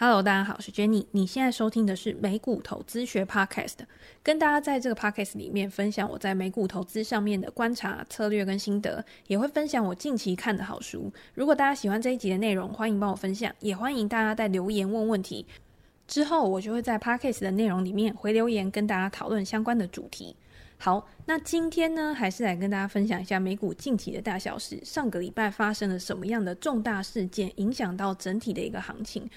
Hello，大家好，我是 Jenny。你现在收听的是美股投资学 Podcast，跟大家在这个 Podcast 里面分享我在美股投资上面的观察、策略跟心得，也会分享我近期看的好书。如果大家喜欢这一集的内容，欢迎帮我分享，也欢迎大家在留言问问题。之后我就会在 Podcast 的内容里面回留言，跟大家讨论相关的主题。好，那今天呢，还是来跟大家分享一下美股近期的大小事。上个礼拜发生了什么样的重大事件，影响到整体的一个行情？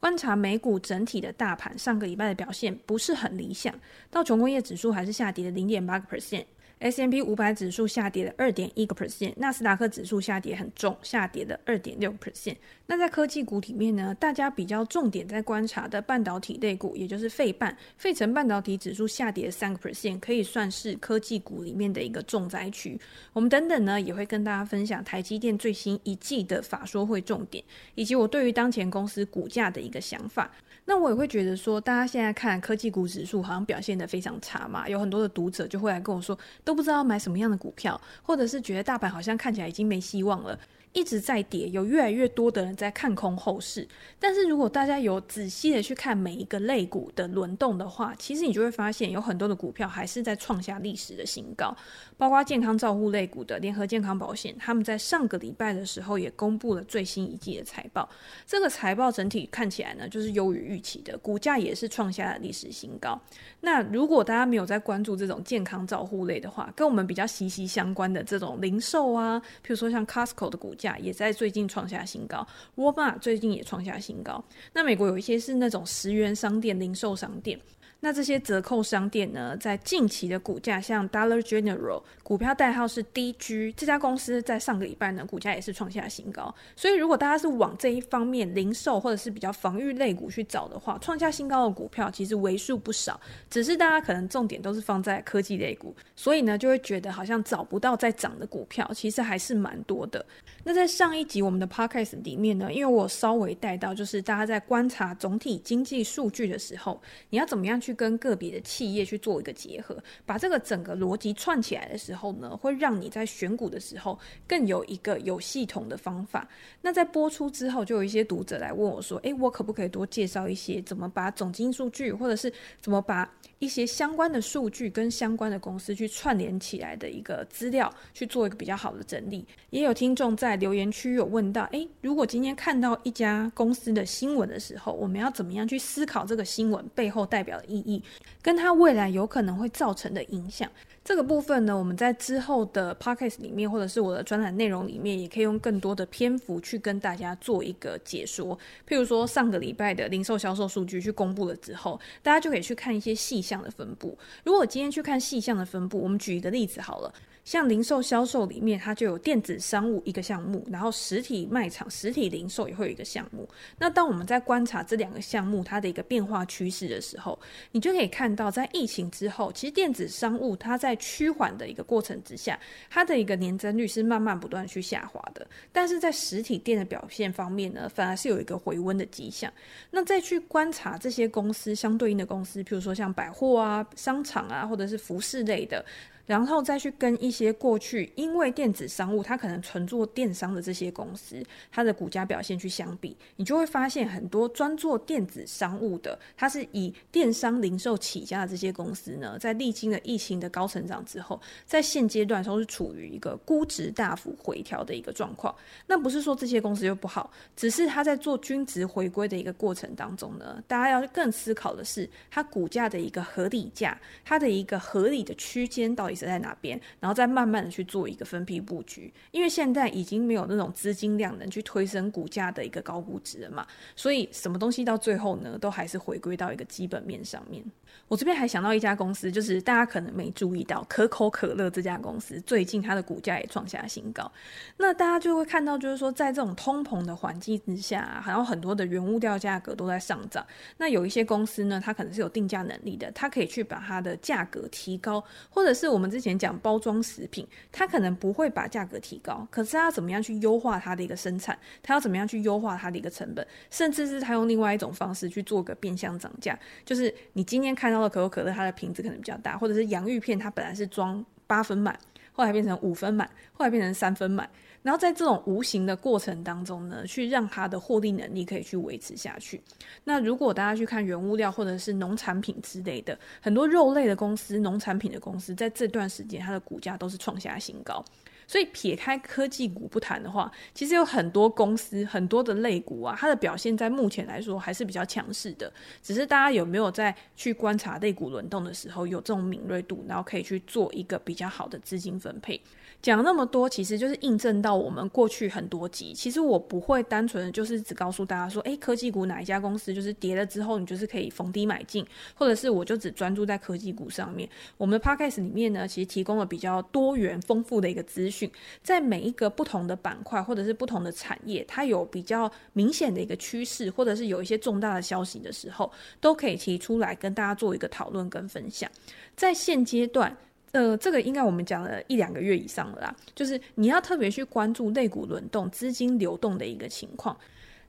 观察美股整体的大盘，上个礼拜的表现不是很理想，道琼工业指数还是下跌了零点八个 percent。S M P 五百指数下跌了二点一个 percent，纳斯达克指数下跌很重，下跌了二点六 percent。那在科技股里面呢，大家比较重点在观察的半导体类股，也就是费半，费城半导体指数下跌三个 percent，可以算是科技股里面的一个重灾区。我们等等呢，也会跟大家分享台积电最新一季的法说会重点，以及我对于当前公司股价的一个想法。那我也会觉得说，大家现在看科技股指数好像表现的非常差嘛，有很多的读者就会来跟我说，都不知道买什么样的股票，或者是觉得大盘好像看起来已经没希望了。一直在跌，有越来越多的人在看空后市。但是如果大家有仔细的去看每一个类股的轮动的话，其实你就会发现有很多的股票还是在创下历史的新高。包括健康照护类股的联合健康保险，他们在上个礼拜的时候也公布了最新一季的财报。这个财报整体看起来呢，就是优于预期的，股价也是创下了历史新高。那如果大家没有在关注这种健康照护类的话，跟我们比较息息相关的这种零售啊，譬如说像 Costco 的股。价也在最近创下新高，沃尔玛最近也创下新高。那美国有一些是那种十元商店、零售商店。那这些折扣商店呢，在近期的股价，像 Dollar General 股票代号是 DG，这家公司在上个礼拜呢，股价也是创下新高。所以，如果大家是往这一方面零售或者是比较防御类股去找的话，创下新高的股票其实为数不少。只是大家可能重点都是放在科技类股，所以呢，就会觉得好像找不到在涨的股票，其实还是蛮多的。那在上一集我们的 Podcast 里面呢，因为我稍微带到，就是大家在观察总体经济数据的时候，你要怎么样去。跟个别的企业去做一个结合，把这个整个逻辑串起来的时候呢，会让你在选股的时候更有一个有系统的方法。那在播出之后，就有一些读者来问我说：“诶，我可不可以多介绍一些怎么把总经数据，或者是怎么把一些相关的数据跟相关的公司去串联起来的一个资料，去做一个比较好的整理？”也有听众在在留言区有问到：“诶，如果今天看到一家公司的新闻的时候，我们要怎么样去思考这个新闻背后代表的意义？”跟它未来有可能会造成的影响，这个部分呢，我们在之后的 podcast 里面，或者是我的专栏内容里面，也可以用更多的篇幅去跟大家做一个解说。譬如说，上个礼拜的零售销售数据去公布了之后，大家就可以去看一些细项的分布。如果今天去看细项的分布，我们举一个例子好了。像零售销售里面，它就有电子商务一个项目，然后实体卖场、实体零售也会有一个项目。那当我们在观察这两个项目它的一个变化趋势的时候，你就可以看到，在疫情之后，其实电子商务它在趋缓的一个过程之下，它的一个年增率是慢慢不断去下滑的。但是在实体店的表现方面呢，反而是有一个回温的迹象。那再去观察这些公司相对应的公司，譬如说像百货啊、商场啊，或者是服饰类的。然后再去跟一些过去因为电子商务它可能纯做电商的这些公司，它的股价表现去相比，你就会发现很多专做电子商务的，它是以电商零售起家的这些公司呢，在历经了疫情的高成长之后，在现阶段都是处于一个估值大幅回调的一个状况。那不是说这些公司就不好，只是它在做均值回归的一个过程当中呢，大家要更思考的是它股价的一个合理价，它的一个合理的区间到底在哪边，然后再慢慢的去做一个分批布局，因为现在已经没有那种资金量能去推升股价的一个高估值了嘛，所以什么东西到最后呢，都还是回归到一个基本面上面。我这边还想到一家公司，就是大家可能没注意到，可口可乐这家公司最近它的股价也创下新高。那大家就会看到，就是说在这种通膨的环境之下，还有很多的原物料价格都在上涨。那有一些公司呢，它可能是有定价能力的，它可以去把它的价格提高，或者是我我们之前讲包装食品，它可能不会把价格提高，可是它要怎么样去优化它的一个生产，它要怎么样去优化它的一个成本，甚至是它用另外一种方式去做个变相涨价，就是你今天看到的可口可乐，它的瓶子可能比较大，或者是洋芋片，它本来是装八分满。后来变成五分满，后来变成三分满。然后在这种无形的过程当中呢，去让它的获利能力可以去维持下去。那如果大家去看原物料或者是农产品之类的，很多肉类的公司、农产品的公司，在这段时间它的股价都是创下新高。所以撇开科技股不谈的话，其实有很多公司、很多的类股啊，它的表现在目前来说还是比较强势的。只是大家有没有在去观察类股轮动的时候有这种敏锐度，然后可以去做一个比较好的资金分配？讲那么多，其实就是印证到我们过去很多集。其实我不会单纯的就是只告诉大家说，诶，科技股哪一家公司就是跌了之后，你就是可以逢低买进，或者是我就只专注在科技股上面。我们的 Podcast 里面呢，其实提供了比较多元丰富的一个资讯，在每一个不同的板块或者是不同的产业，它有比较明显的一个趋势，或者是有一些重大的消息的时候，都可以提出来跟大家做一个讨论跟分享。在现阶段。呃，这个应该我们讲了一两个月以上了啦，就是你要特别去关注类股轮动、资金流动的一个情况。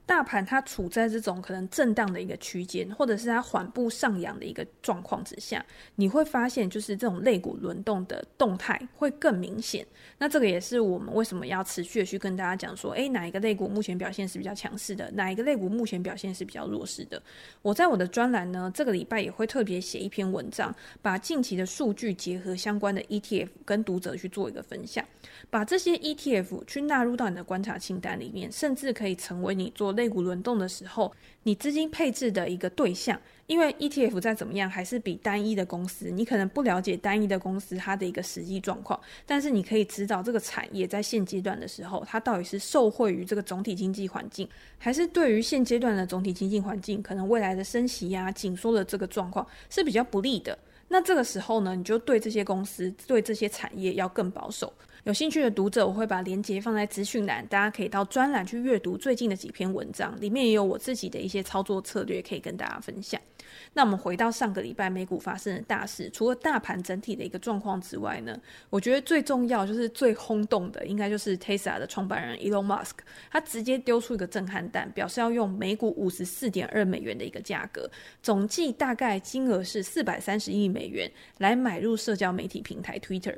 大盘它处在这种可能震荡的一个区间，或者是它缓步上扬的一个状况之下，你会发现就是这种类股轮动的动态会更明显。那这个也是我们为什么要持续的去跟大家讲说，诶，哪一个类股目前表现是比较强势的，哪一个类股目前表现是比较弱势的。我在我的专栏呢，这个礼拜也会特别写一篇文章，把近期的数据结合相关的 ETF 跟读者去做一个分享，把这些 ETF 去纳入到你的观察清单里面，甚至可以成为你做。类股轮动的时候，你资金配置的一个对象，因为 ETF 再怎么样还是比单一的公司，你可能不了解单一的公司它的一个实际状况，但是你可以知道这个产业在现阶段的时候，它到底是受惠于这个总体经济环境，还是对于现阶段的总体经济环境，可能未来的升息呀、紧缩的这个状况是比较不利的。那这个时候呢，你就对这些公司、对这些产业要更保守。有兴趣的读者，我会把链接放在资讯栏，大家可以到专栏去阅读最近的几篇文章，里面也有我自己的一些操作策略可以跟大家分享。那我们回到上个礼拜美股发生的大事，除了大盘整体的一个状况之外呢，我觉得最重要就是最轰动的，应该就是 Tesla 的创办人 Elon Musk，他直接丢出一个震撼弹，表示要用每股五十四点二美元的一个价格，总计大概金额是四百三十亿美元，来买入社交媒体平台 Twitter。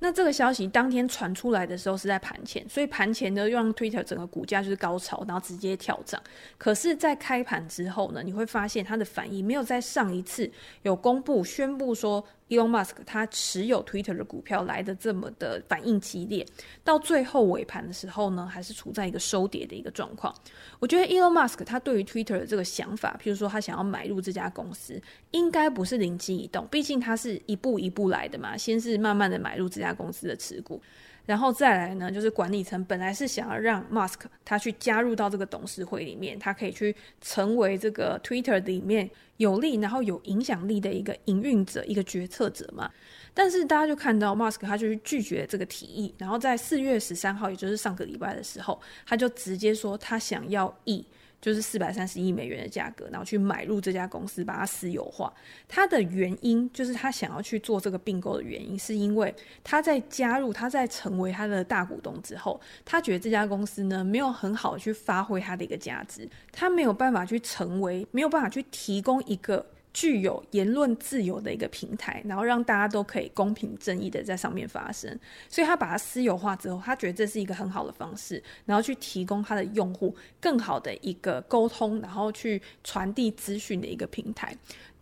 那这个消息当天传出来的时候是在盘前，所以盘前呢，又让 Twitter 整个股价就是高潮，然后直接跳涨。可是，在开盘之后呢，你会发现它的反应没有在上一次有公布宣布说。Elon Musk 他持有 Twitter 的股票来的这么的反应激烈，到最后尾盘的时候呢，还是处在一个收跌的一个状况。我觉得 Elon Musk 他对于 Twitter 的这个想法，譬如说他想要买入这家公司，应该不是灵机一动，毕竟他是一步一步来的嘛，先是慢慢的买入这家公司的持股。然后再来呢，就是管理层本来是想要让 Musk 他去加入到这个董事会里面，他可以去成为这个 Twitter 里面有利然后有影响力的一个营运者、一个决策者嘛。但是大家就看到 Musk 他就去拒绝这个提议，然后在四月十三号，也就是上个礼拜的时候，他就直接说他想要以。就是四百三十亿美元的价格，然后去买入这家公司，把它私有化。他的原因就是他想要去做这个并购的原因，是因为他在加入，他在成为他的大股东之后，他觉得这家公司呢没有很好的去发挥它的一个价值，他没有办法去成为，没有办法去提供一个。具有言论自由的一个平台，然后让大家都可以公平正义的在上面发声，所以他把它私有化之后，他觉得这是一个很好的方式，然后去提供他的用户更好的一个沟通，然后去传递资讯的一个平台。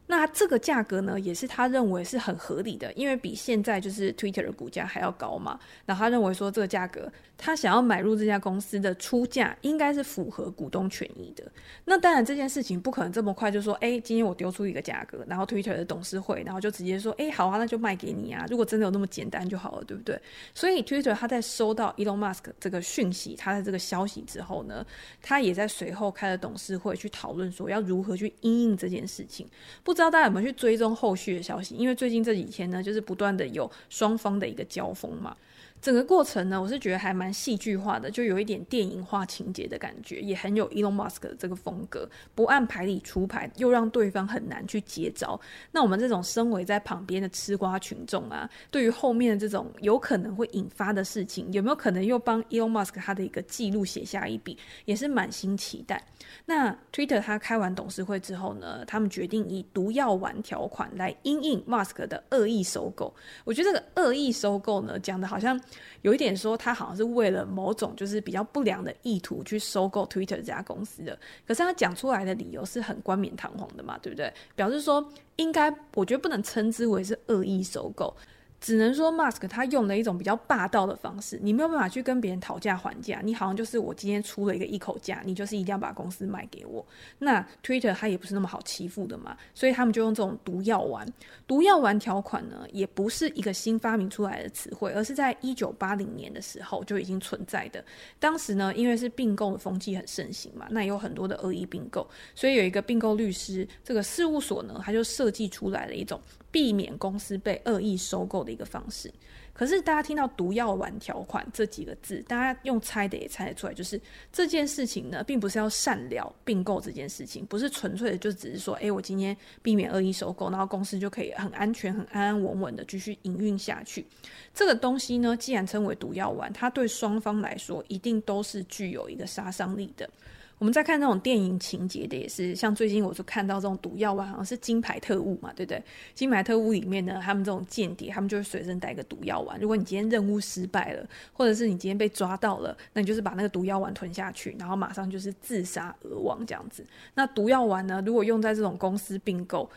那这个价格呢，也是他认为是很合理的，因为比现在就是 Twitter 的股价还要高嘛。然后他认为说这个价格，他想要买入这家公司的出价应该是符合股东权益的。那当然这件事情不可能这么快就说，哎，今天我丢出一个价格，然后 Twitter 的董事会，然后就直接说，哎，好啊，那就卖给你啊。如果真的有那么简单就好了，对不对？所以 Twitter 他在收到 Elon Musk 这个讯息，他的这个消息之后呢，他也在随后开了董事会去讨论说要如何去因应这件事情。不。不知道大家有没有去追踪后续的消息？因为最近这几天呢，就是不断的有双方的一个交锋嘛。整个过程呢，我是觉得还蛮戏剧化的，就有一点电影化情节的感觉，也很有 Elon Musk 的这个风格，不按牌理出牌，又让对方很难去接招。那我们这种身为在旁边的吃瓜群众啊，对于后面的这种有可能会引发的事情，有没有可能又帮 Elon Musk 他的一个记录写下一笔，也是满心期待。那 Twitter 他开完董事会之后呢，他们决定以毒药丸条款来因应 Musk 的恶意收购。我觉得这个恶意收购呢，讲的好像。有一点说，他好像是为了某种就是比较不良的意图去收购 Twitter 这家公司的，可是他讲出来的理由是很冠冕堂皇的嘛，对不对？表示说应该，我觉得不能称之为是恶意收购。只能说，Musk 他用了一种比较霸道的方式，你没有办法去跟别人讨价还价，你好像就是我今天出了一个一口价，你就是一定要把公司卖给我。那 Twitter 他也不是那么好欺负的嘛，所以他们就用这种毒药丸。毒药丸条款呢，也不是一个新发明出来的词汇，而是在一九八零年的时候就已经存在的。当时呢，因为是并购的风气很盛行嘛，那也有很多的恶意并购，所以有一个并购律师这个事务所呢，他就设计出来了一种。避免公司被恶意收购的一个方式，可是大家听到“毒药丸条款”这几个字，大家用猜的也猜得出来，就是这件事情呢，并不是要善了并购这件事情，不是纯粹的就只是说，诶，我今天避免恶意收购，然后公司就可以很安全、很安安稳稳的继续营运下去。这个东西呢，既然称为毒药丸，它对双方来说一定都是具有一个杀伤力的。我们在看那种电影情节的，也是像最近我就看到这种毒药丸，好像是金牌特务嘛，对不对？金牌特务里面呢，他们这种间谍，他们就会随身带一个毒药丸。如果你今天任务失败了，或者是你今天被抓到了，那你就是把那个毒药丸吞下去，然后马上就是自杀而亡这样子。那毒药丸呢，如果用在这种公司并购，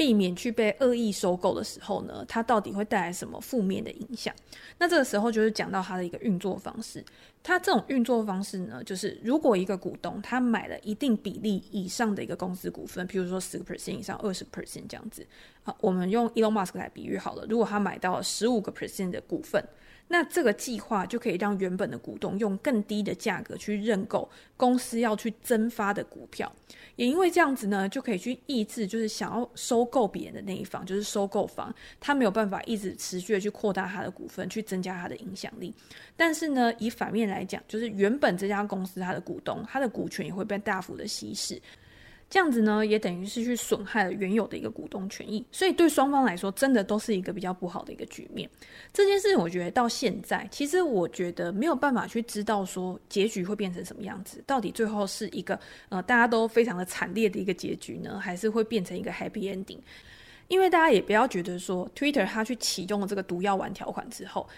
避免去被恶意收购的时候呢，它到底会带来什么负面的影响？那这个时候就是讲到它的一个运作方式。它这种运作方式呢，就是如果一个股东他买了一定比例以上的一个公司股份，譬如说十个 percent 以上、二十 percent 这样子，啊，我们用 Elon Musk 来比喻好了。如果他买到十五个 percent 的股份。那这个计划就可以让原本的股东用更低的价格去认购公司要去增发的股票，也因为这样子呢，就可以去抑制就是想要收购别人的那一方，就是收购方，他没有办法一直持续的去扩大他的股份，去增加他的影响力。但是呢，以反面来讲，就是原本这家公司他的股东，他的股权也会被大幅的稀释。这样子呢，也等于是去损害了原有的一个股东权益，所以对双方来说，真的都是一个比较不好的一个局面。这件事情，我觉得到现在，其实我觉得没有办法去知道说结局会变成什么样子，到底最后是一个呃大家都非常的惨烈的一个结局呢，还是会变成一个 happy ending？因为大家也不要觉得说 Twitter 它去启动了这个毒药丸条款之后。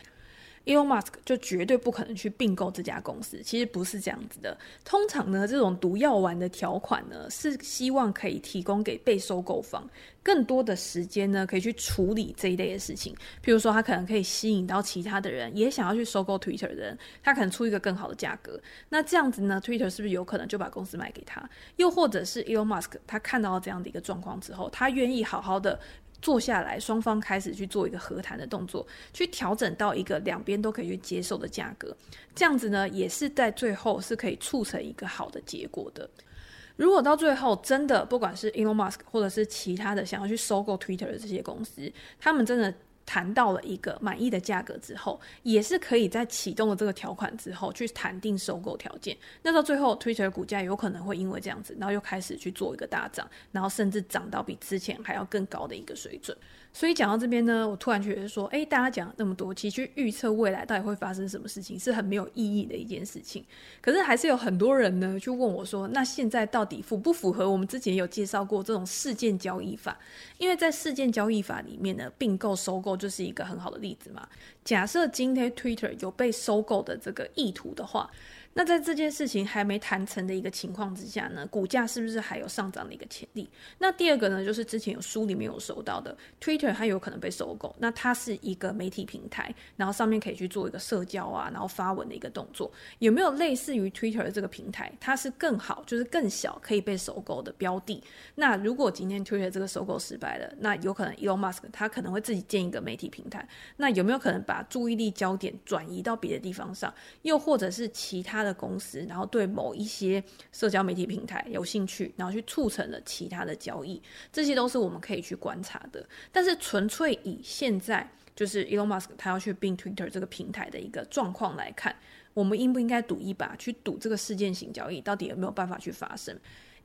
Elon Musk 就绝对不可能去并购这家公司，其实不是这样子的。通常呢，这种毒药丸的条款呢，是希望可以提供给被收购方更多的时间呢，可以去处理这一类的事情。譬如说，他可能可以吸引到其他的人也想要去收购 Twitter 的人，他可能出一个更好的价格。那这样子呢，Twitter 是不是有可能就把公司卖给他？又或者是 Elon Musk 他看到了这样的一个状况之后，他愿意好好的。坐下来，双方开始去做一个和谈的动作，去调整到一个两边都可以去接受的价格，这样子呢，也是在最后是可以促成一个好的结果的。如果到最后真的，不管是 Elon Musk 或者是其他的想要去收购 Twitter 的这些公司，他们真的。谈到了一个满意的价格之后，也是可以在启动了这个条款之后去谈定收购条件。那到最后，Twitter 股价有可能会因为这样子，然后又开始去做一个大涨，然后甚至涨到比之前还要更高的一个水准。所以讲到这边呢，我突然觉得说，诶，大家讲了那么多，其实去预测未来到底会发生什么事情是很没有意义的一件事情。可是还是有很多人呢，去问我说，那现在到底符不符合我们之前有介绍过这种事件交易法？因为在事件交易法里面呢，并购收购就是一个很好的例子嘛。假设今天 Twitter 有被收购的这个意图的话。那在这件事情还没谈成的一个情况之下呢，股价是不是还有上涨的一个潜力？那第二个呢，就是之前有书里面有收到的，Twitter 它有可能被收购，那它是一个媒体平台，然后上面可以去做一个社交啊，然后发文的一个动作，有没有类似于 Twitter 的这个平台？它是更好，就是更小可以被收购的标的。那如果今天 Twitter 这个收购失败了，那有可能 Elon Musk 他可能会自己建一个媒体平台，那有没有可能把注意力焦点转移到别的地方上？又或者是其他他的公司，然后对某一些社交媒体平台有兴趣，然后去促成了其他的交易，这些都是我们可以去观察的。但是纯粹以现在就是 Elon Musk 他要去并 Twitter 这个平台的一个状况来看，我们应不应该赌一把，去赌这个事件型交易到底有没有办法去发生？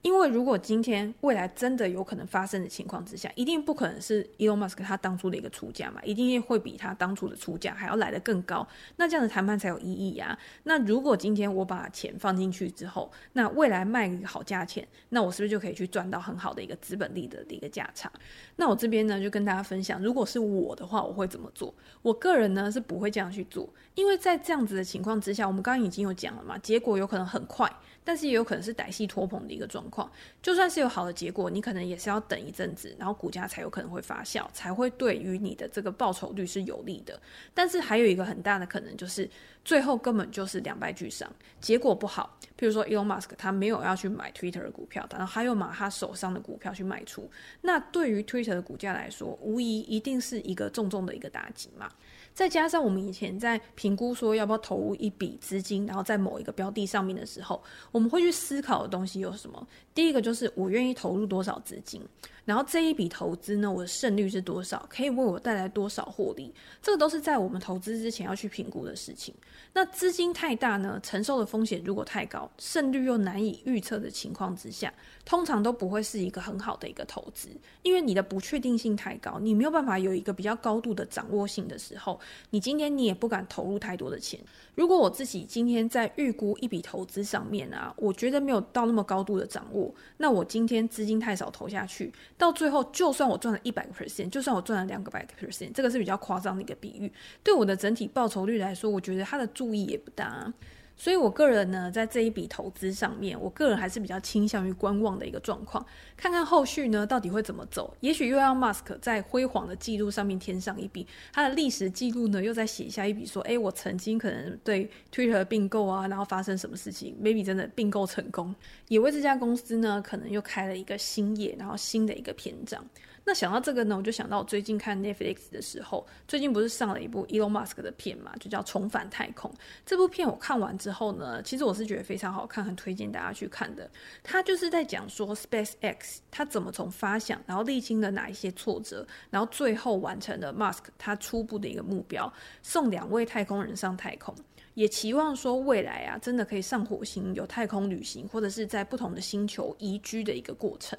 因为如果今天未来真的有可能发生的情况之下，一定不可能是 Elon Musk 他当初的一个出价嘛，一定会比他当初的出价还要来得更高，那这样的谈判才有意义啊。那如果今天我把钱放进去之后，那未来卖一个好价钱，那我是不是就可以去赚到很好的一个资本利得的一个价差？那我这边呢就跟大家分享，如果是我的话，我会怎么做？我个人呢是不会这样去做，因为在这样子的情况之下，我们刚刚已经有讲了嘛，结果有可能很快。但是也有可能是歹戏拖棚的一个状况，就算是有好的结果，你可能也是要等一阵子，然后股价才有可能会发酵，才会对于你的这个报酬率是有利的。但是还有一个很大的可能就是，最后根本就是两败俱伤，结果不好。譬如说，Elon Musk 他没有要去买 Twitter 的股票，然后他又把他手上的股票去卖出，那对于 Twitter 的股价来说，无疑一定是一个重重的一个打击嘛。再加上我们以前在评估说要不要投入一笔资金，然后在某一个标的上面的时候，我们会去思考的东西有什么？第一个就是我愿意投入多少资金。然后这一笔投资呢，我的胜率是多少？可以为我带来多少获利？这个都是在我们投资之前要去评估的事情。那资金太大呢，承受的风险如果太高，胜率又难以预测的情况之下，通常都不会是一个很好的一个投资，因为你的不确定性太高，你没有办法有一个比较高度的掌握性的时候，你今天你也不敢投入太多的钱。如果我自己今天在预估一笔投资上面啊，我觉得没有到那么高度的掌握，那我今天资金太少投下去，到最后就算我赚了一百个 percent，就算我赚了两个百个 percent，这个是比较夸张的一个比喻，对我的整体报酬率来说，我觉得它的注意也不大。所以，我个人呢，在这一笔投资上面，我个人还是比较倾向于观望的一个状况，看看后续呢到底会怎么走。也许又要 Musk 在辉煌的记录上面添上一笔，他的历史记录呢又再写下一笔，说，诶，我曾经可能对 Twitter 并购啊，然后发生什么事情，maybe 真的并购成功，也为这家公司呢可能又开了一个新页，然后新的一个篇章。那想到这个呢，我就想到我最近看 Netflix 的时候，最近不是上了一部 Elon Musk 的片嘛，就叫《重返太空》。这部片我看完之后呢，其实我是觉得非常好看，很推荐大家去看的。它就是在讲说 SpaceX 它怎么从发想，然后历经了哪一些挫折，然后最后完成了 Musk 他初步的一个目标，送两位太空人上太空。也期望说未来啊，真的可以上火星，有太空旅行，或者是在不同的星球移居的一个过程。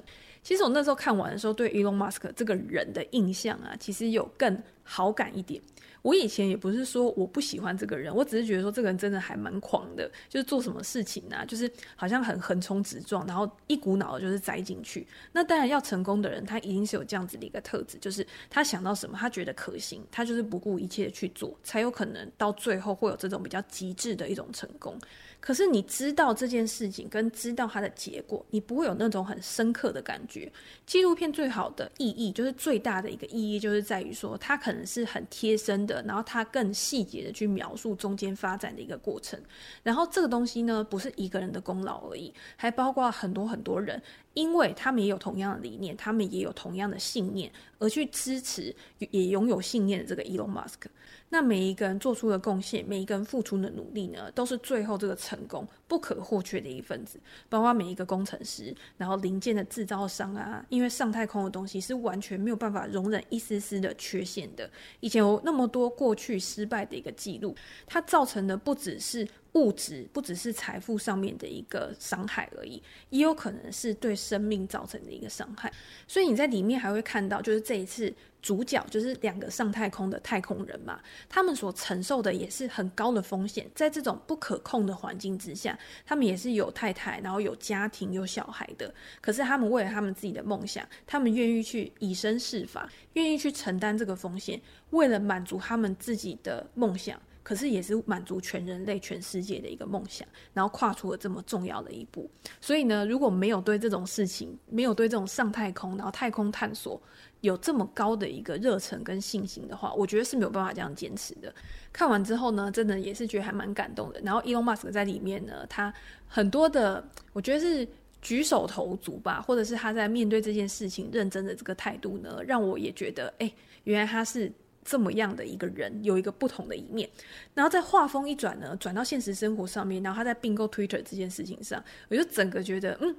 其实我那时候看完的时候，对 Elon Musk 这个人的印象啊，其实有更好感一点。我以前也不是说我不喜欢这个人，我只是觉得说这个人真的还蛮狂的，就是做什么事情、啊，就是好像很横冲直撞，然后一股脑的就是栽进去。那当然要成功的人，他一定是有这样子的一个特质，就是他想到什么，他觉得可行，他就是不顾一切的去做，才有可能到最后会有这种比较极致的一种成功。可是你知道这件事情跟知道它的结果，你不会有那种很深刻的感觉。纪录片最好的意义，就是最大的一个意义，就是在于说它可能是很贴身的，然后他更细节的去描述中间发展的一个过程。然后这个东西呢，不是一个人的功劳而已，还包括很多很多人。因为他们也有同样的理念，他们也有同样的信念，而去支持也拥有信念的这个 Elon Musk。那每一个人做出的贡献，每一个人付出的努力呢，都是最后这个成功不可或缺的一份子。包括每一个工程师，然后零件的制造商啊，因为上太空的东西是完全没有办法容忍一丝丝的缺陷的。以前有那么多过去失败的一个记录，它造成的不只是。物质不只是财富上面的一个伤害而已，也有可能是对生命造成的一个伤害。所以你在里面还会看到，就是这一次主角就是两个上太空的太空人嘛，他们所承受的也是很高的风险，在这种不可控的环境之下，他们也是有太太，然后有家庭、有小孩的。可是他们为了他们自己的梦想，他们愿意去以身试法，愿意去承担这个风险，为了满足他们自己的梦想。可是也是满足全人类、全世界的一个梦想，然后跨出了这么重要的一步。所以呢，如果没有对这种事情，没有对这种上太空、然后太空探索有这么高的一个热忱跟信心的话，我觉得是没有办法这样坚持的。看完之后呢，真的也是觉得还蛮感动的。然后 Elon Musk 在里面呢，他很多的，我觉得是举手投足吧，或者是他在面对这件事情认真的这个态度呢，让我也觉得，哎，原来他是。这么样的一个人，有一个不同的一面，然后在画风一转呢，转到现实生活上面，然后他在并购 Twitter 这件事情上，我就整个觉得，嗯，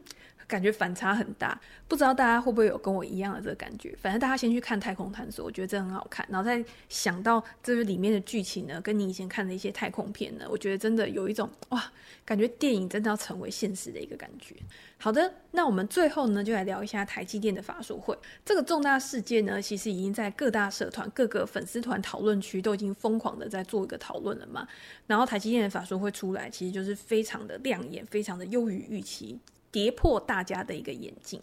感觉反差很大。不知道大家会不会有跟我一样的这个感觉？反正大家先去看《太空探索》，我觉得这很好看，然后再想到这个里面的剧情呢，跟你以前看的一些太空片呢，我觉得真的有一种哇，感觉电影真的要成为现实的一个感觉。好的，那我们最后呢，就来聊一下台积电的法说会。这个重大事件呢，其实已经在各大社团、各个粉丝团讨论区都已经疯狂的在做一个讨论了嘛。然后台积电的法说会出来，其实就是非常的亮眼，非常的优于预期，跌破大家的一个眼镜。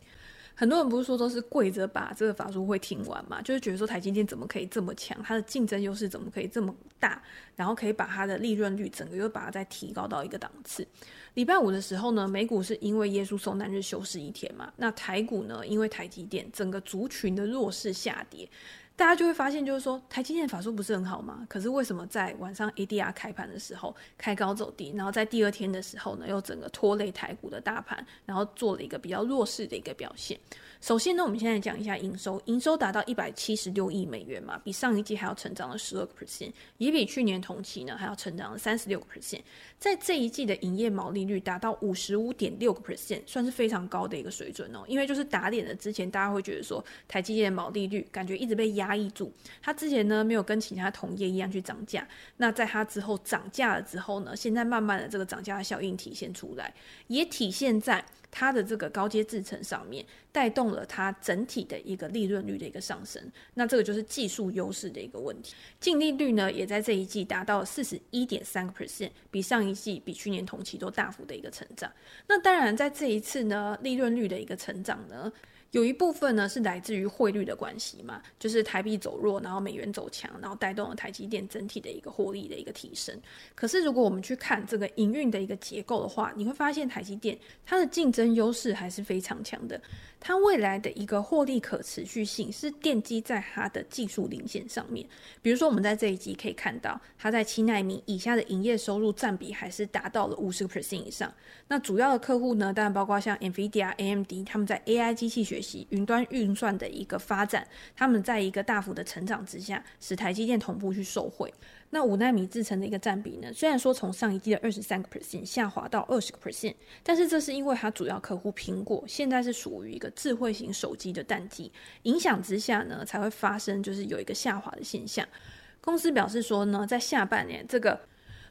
很多人不是说都是跪着把这个法术会听完嘛，就是觉得说台积电怎么可以这么强，它的竞争优势怎么可以这么大，然后可以把它的利润率整个又把它再提高到一个档次。礼拜五的时候呢，美股是因为耶稣受难日休市一天嘛，那台股呢，因为台积电整个族群的弱势下跌。大家就会发现，就是说台积电法术不是很好吗？可是为什么在晚上 ADR 开盘的时候开高走低，然后在第二天的时候呢，又整个拖累台股的大盘，然后做了一个比较弱势的一个表现？首先呢，我们现在讲一下营收，营收达到一百七十六亿美元嘛，比上一季还要成长了十二个 percent，也比去年同期呢还要成长了三十六个 percent。在这一季的营业毛利率达到五十五点六个 percent，算是非常高的一个水准哦。因为就是打脸的之前大家会觉得说台积电的毛利率感觉一直被压。压抑住，它之前呢没有跟其他同业一样去涨价，那在它之后涨价了之后呢，现在慢慢的这个涨价的效应体现出来，也体现在它的这个高阶制程上面，带动了它整体的一个利润率的一个上升。那这个就是技术优势的一个问题，净利率呢也在这一季达到四十一点三个 percent，比上一季、比去年同期都大幅的一个成长。那当然在这一次呢，利润率的一个成长呢。有一部分呢是来自于汇率的关系嘛，就是台币走弱，然后美元走强，然后带动了台积电整体的一个获利的一个提升。可是如果我们去看这个营运的一个结构的话，你会发现台积电它的竞争优势还是非常强的。它未来的一个获利可持续性是奠基在它的技术领先上面。比如说，我们在这一集可以看到，它在七纳米以下的营业收入占比还是达到了五十个 percent 以上。那主要的客户呢，当然包括像 NVIDIA、AMD，他们在 AI 机器学习、云端运算的一个发展，他们在一个大幅的成长之下，使台积电同步去受惠。那五纳米制程的一个占比呢，虽然说从上一季的二十三个 percent 下滑到二十个 percent，但是这是因为它主要客户苹果现在是属于一个智慧型手机的淡季影响之下呢，才会发生就是有一个下滑的现象。公司表示说呢，在下半年这个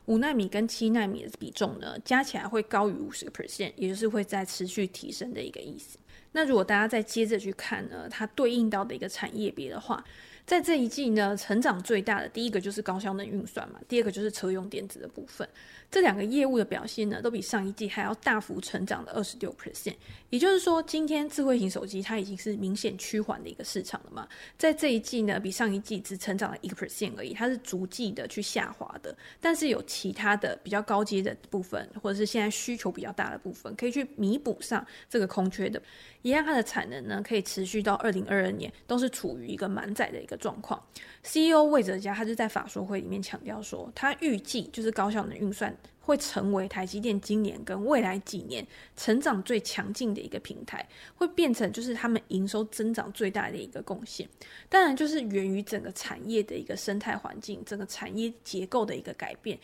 五纳米跟七纳米的比重呢，加起来会高于五十个 percent，也就是会在持续提升的一个意思。那如果大家再接着去看呢，它对应到的一个产业别的话。在这一季呢，成长最大的第一个就是高效能运算嘛，第二个就是车用电子的部分。这两个业务的表现呢，都比上一季还要大幅成长了二十六 percent。也就是说，今天智慧型手机它已经是明显趋缓的一个市场了嘛。在这一季呢，比上一季只成长了一个 percent 而已，它是逐季的去下滑的。但是有其他的比较高阶的部分，或者是现在需求比较大的部分，可以去弥补上这个空缺的，也让它的产能呢可以持续到二零二二年都是处于一个满载的一个状况。CEO 魏哲家他就在法说会里面强调说，他预计就是高效能运算。会成为台积电今年跟未来几年成长最强劲的一个平台，会变成就是他们营收增长最大的一个贡献。当然，就是源于整个产业的一个生态环境、整个产业结构的一个改变，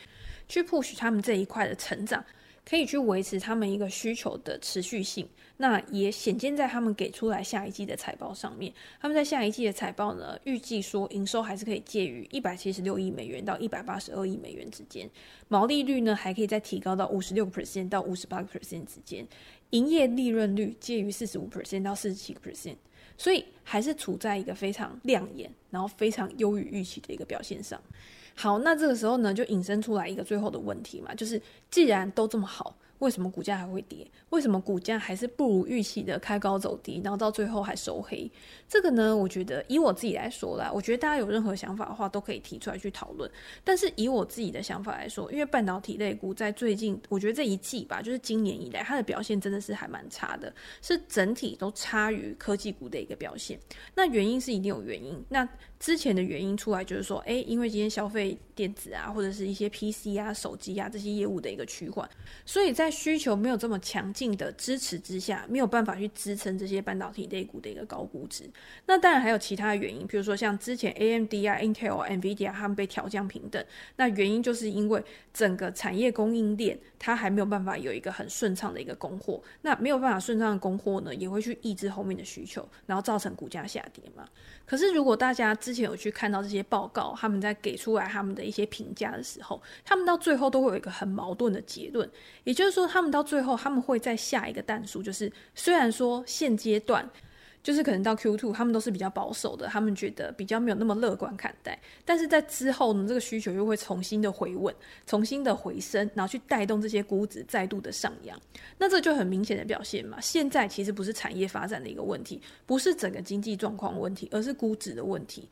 去 push 他们这一块的成长。可以去维持他们一个需求的持续性，那也显见在他们给出来下一季的财报上面。他们在下一季的财报呢，预计说营收还是可以介于一百七十六亿美元到一百八十二亿美元之间，毛利率呢还可以再提高到五十六个 percent 到五十八个 percent 之间，营业利润率介于四十五 percent 到四十七 percent，所以还是处在一个非常亮眼，然后非常优于预期的一个表现上。好，那这个时候呢，就引申出来一个最后的问题嘛，就是既然都这么好。为什么股价还会跌？为什么股价还是不如预期的开高走低，然后到最后还收黑？这个呢，我觉得以我自己来说啦，我觉得大家有任何想法的话，都可以提出来去讨论。但是以我自己的想法来说，因为半导体类股在最近，我觉得这一季吧，就是今年以来，它的表现真的是还蛮差的，是整体都差于科技股的一个表现。那原因是一定有原因。那之前的原因出来，就是说，哎，因为今天消费电子啊，或者是一些 PC 啊、手机啊这些业务的一个趋缓，所以在需求没有这么强劲的支持之下，没有办法去支撑这些半导体类股的一个高估值。那当然还有其他的原因，比如说像之前 AMD 啊、Intel、NVIDIA 他们被调降平等，那原因就是因为整个产业供应链它还没有办法有一个很顺畅的一个供货，那没有办法顺畅的供货呢，也会去抑制后面的需求，然后造成股价下跌嘛。可是如果大家之之前有去看到这些报告，他们在给出来他们的一些评价的时候，他们到最后都会有一个很矛盾的结论，也就是说，他们到最后他们会再下一个弹数，就是虽然说现阶段。就是可能到 Q two，他们都是比较保守的，他们觉得比较没有那么乐观看待。但是在之后呢，这个需求又会重新的回稳，重新的回升，然后去带动这些估值再度的上扬。那这就很明显的表现嘛。现在其实不是产业发展的一个问题，不是整个经济状况问题，而是估值的问题。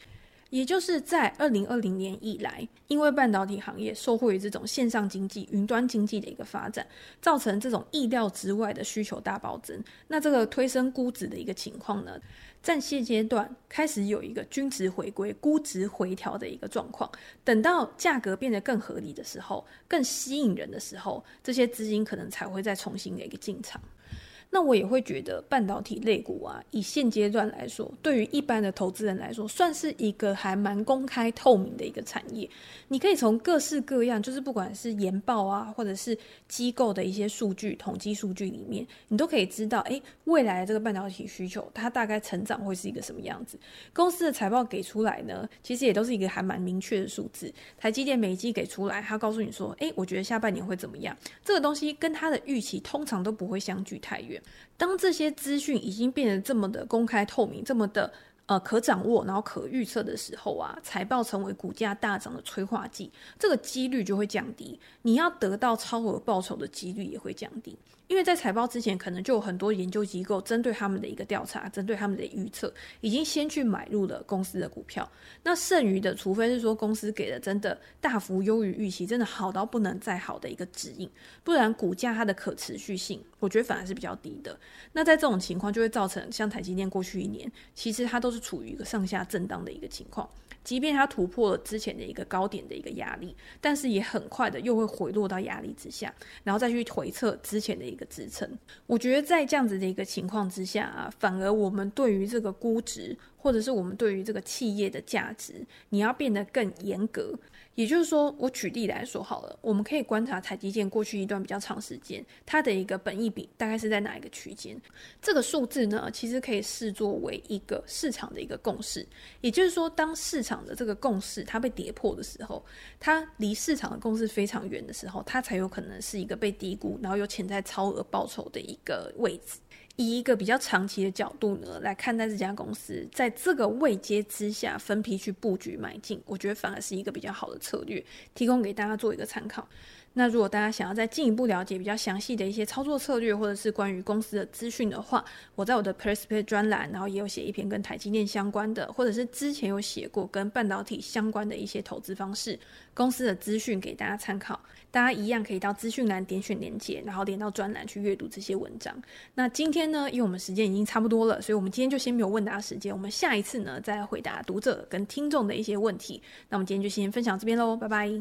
也就是在二零二零年以来，因为半导体行业受惠于这种线上经济、云端经济的一个发展，造成这种意料之外的需求大暴增。那这个推升估值的一个情况呢，在现阶段开始有一个均值回归、估值回调的一个状况。等到价格变得更合理的时候、更吸引人的时候，这些资金可能才会再重新的一个进场。那我也会觉得半导体类股啊，以现阶段来说，对于一般的投资人来说，算是一个还蛮公开透明的一个产业。你可以从各式各样，就是不管是研报啊，或者是机构的一些数据、统计数据里面，你都可以知道，哎，未来的这个半导体需求，它大概成长会是一个什么样子。公司的财报给出来呢，其实也都是一个还蛮明确的数字。台积电每季给出来，它告诉你说，哎，我觉得下半年会怎么样？这个东西跟它的预期通常都不会相距太远。当这些资讯已经变得这么的公开透明，这么的呃可掌握，然后可预测的时候啊，财报成为股价大涨的催化剂，这个几率就会降低，你要得到超额报酬的几率也会降低。因为在财报之前，可能就有很多研究机构针对他们的一个调查，针对他们的预测，已经先去买入了公司的股票。那剩余的，除非是说公司给的真的大幅优于预期，真的好到不能再好的一个指引，不然股价它的可持续性，我觉得反而是比较低的。那在这种情况，就会造成像台积电过去一年，其实它都是处于一个上下震荡的一个情况。即便它突破了之前的一个高点的一个压力，但是也很快的又会回落到压力之下，然后再去回测之前的一个支撑。我觉得在这样子的一个情况之下啊，反而我们对于这个估值，或者是我们对于这个企业的价值，你要变得更严格。也就是说，我举例来说好了，我们可以观察台积电过去一段比较长时间，它的一个本益比大概是在哪一个区间？这个数字呢，其实可以视作为一个市场的一个共识。也就是说，当市场的这个共识它被跌破的时候，它离市场的共识非常远的时候，它才有可能是一个被低估，然后有潜在超额报酬的一个位置。以一个比较长期的角度呢，来看待这家公司，在这个位阶之下分批去布局买进，我觉得反而是一个比较好的策略，提供给大家做一个参考。那如果大家想要再进一步了解比较详细的一些操作策略，或者是关于公司的资讯的话，我在我的 PressPlay 专栏，然后也有写一篇跟台积电相关的，或者是之前有写过跟半导体相关的一些投资方式、公司的资讯给大家参考。大家一样可以到资讯栏点选连接，然后连到专栏去阅读这些文章。那今天呢，因为我们时间已经差不多了，所以我们今天就先没有问答时间，我们下一次呢再回答读者跟听众的一些问题。那我们今天就先分享这边喽，拜拜。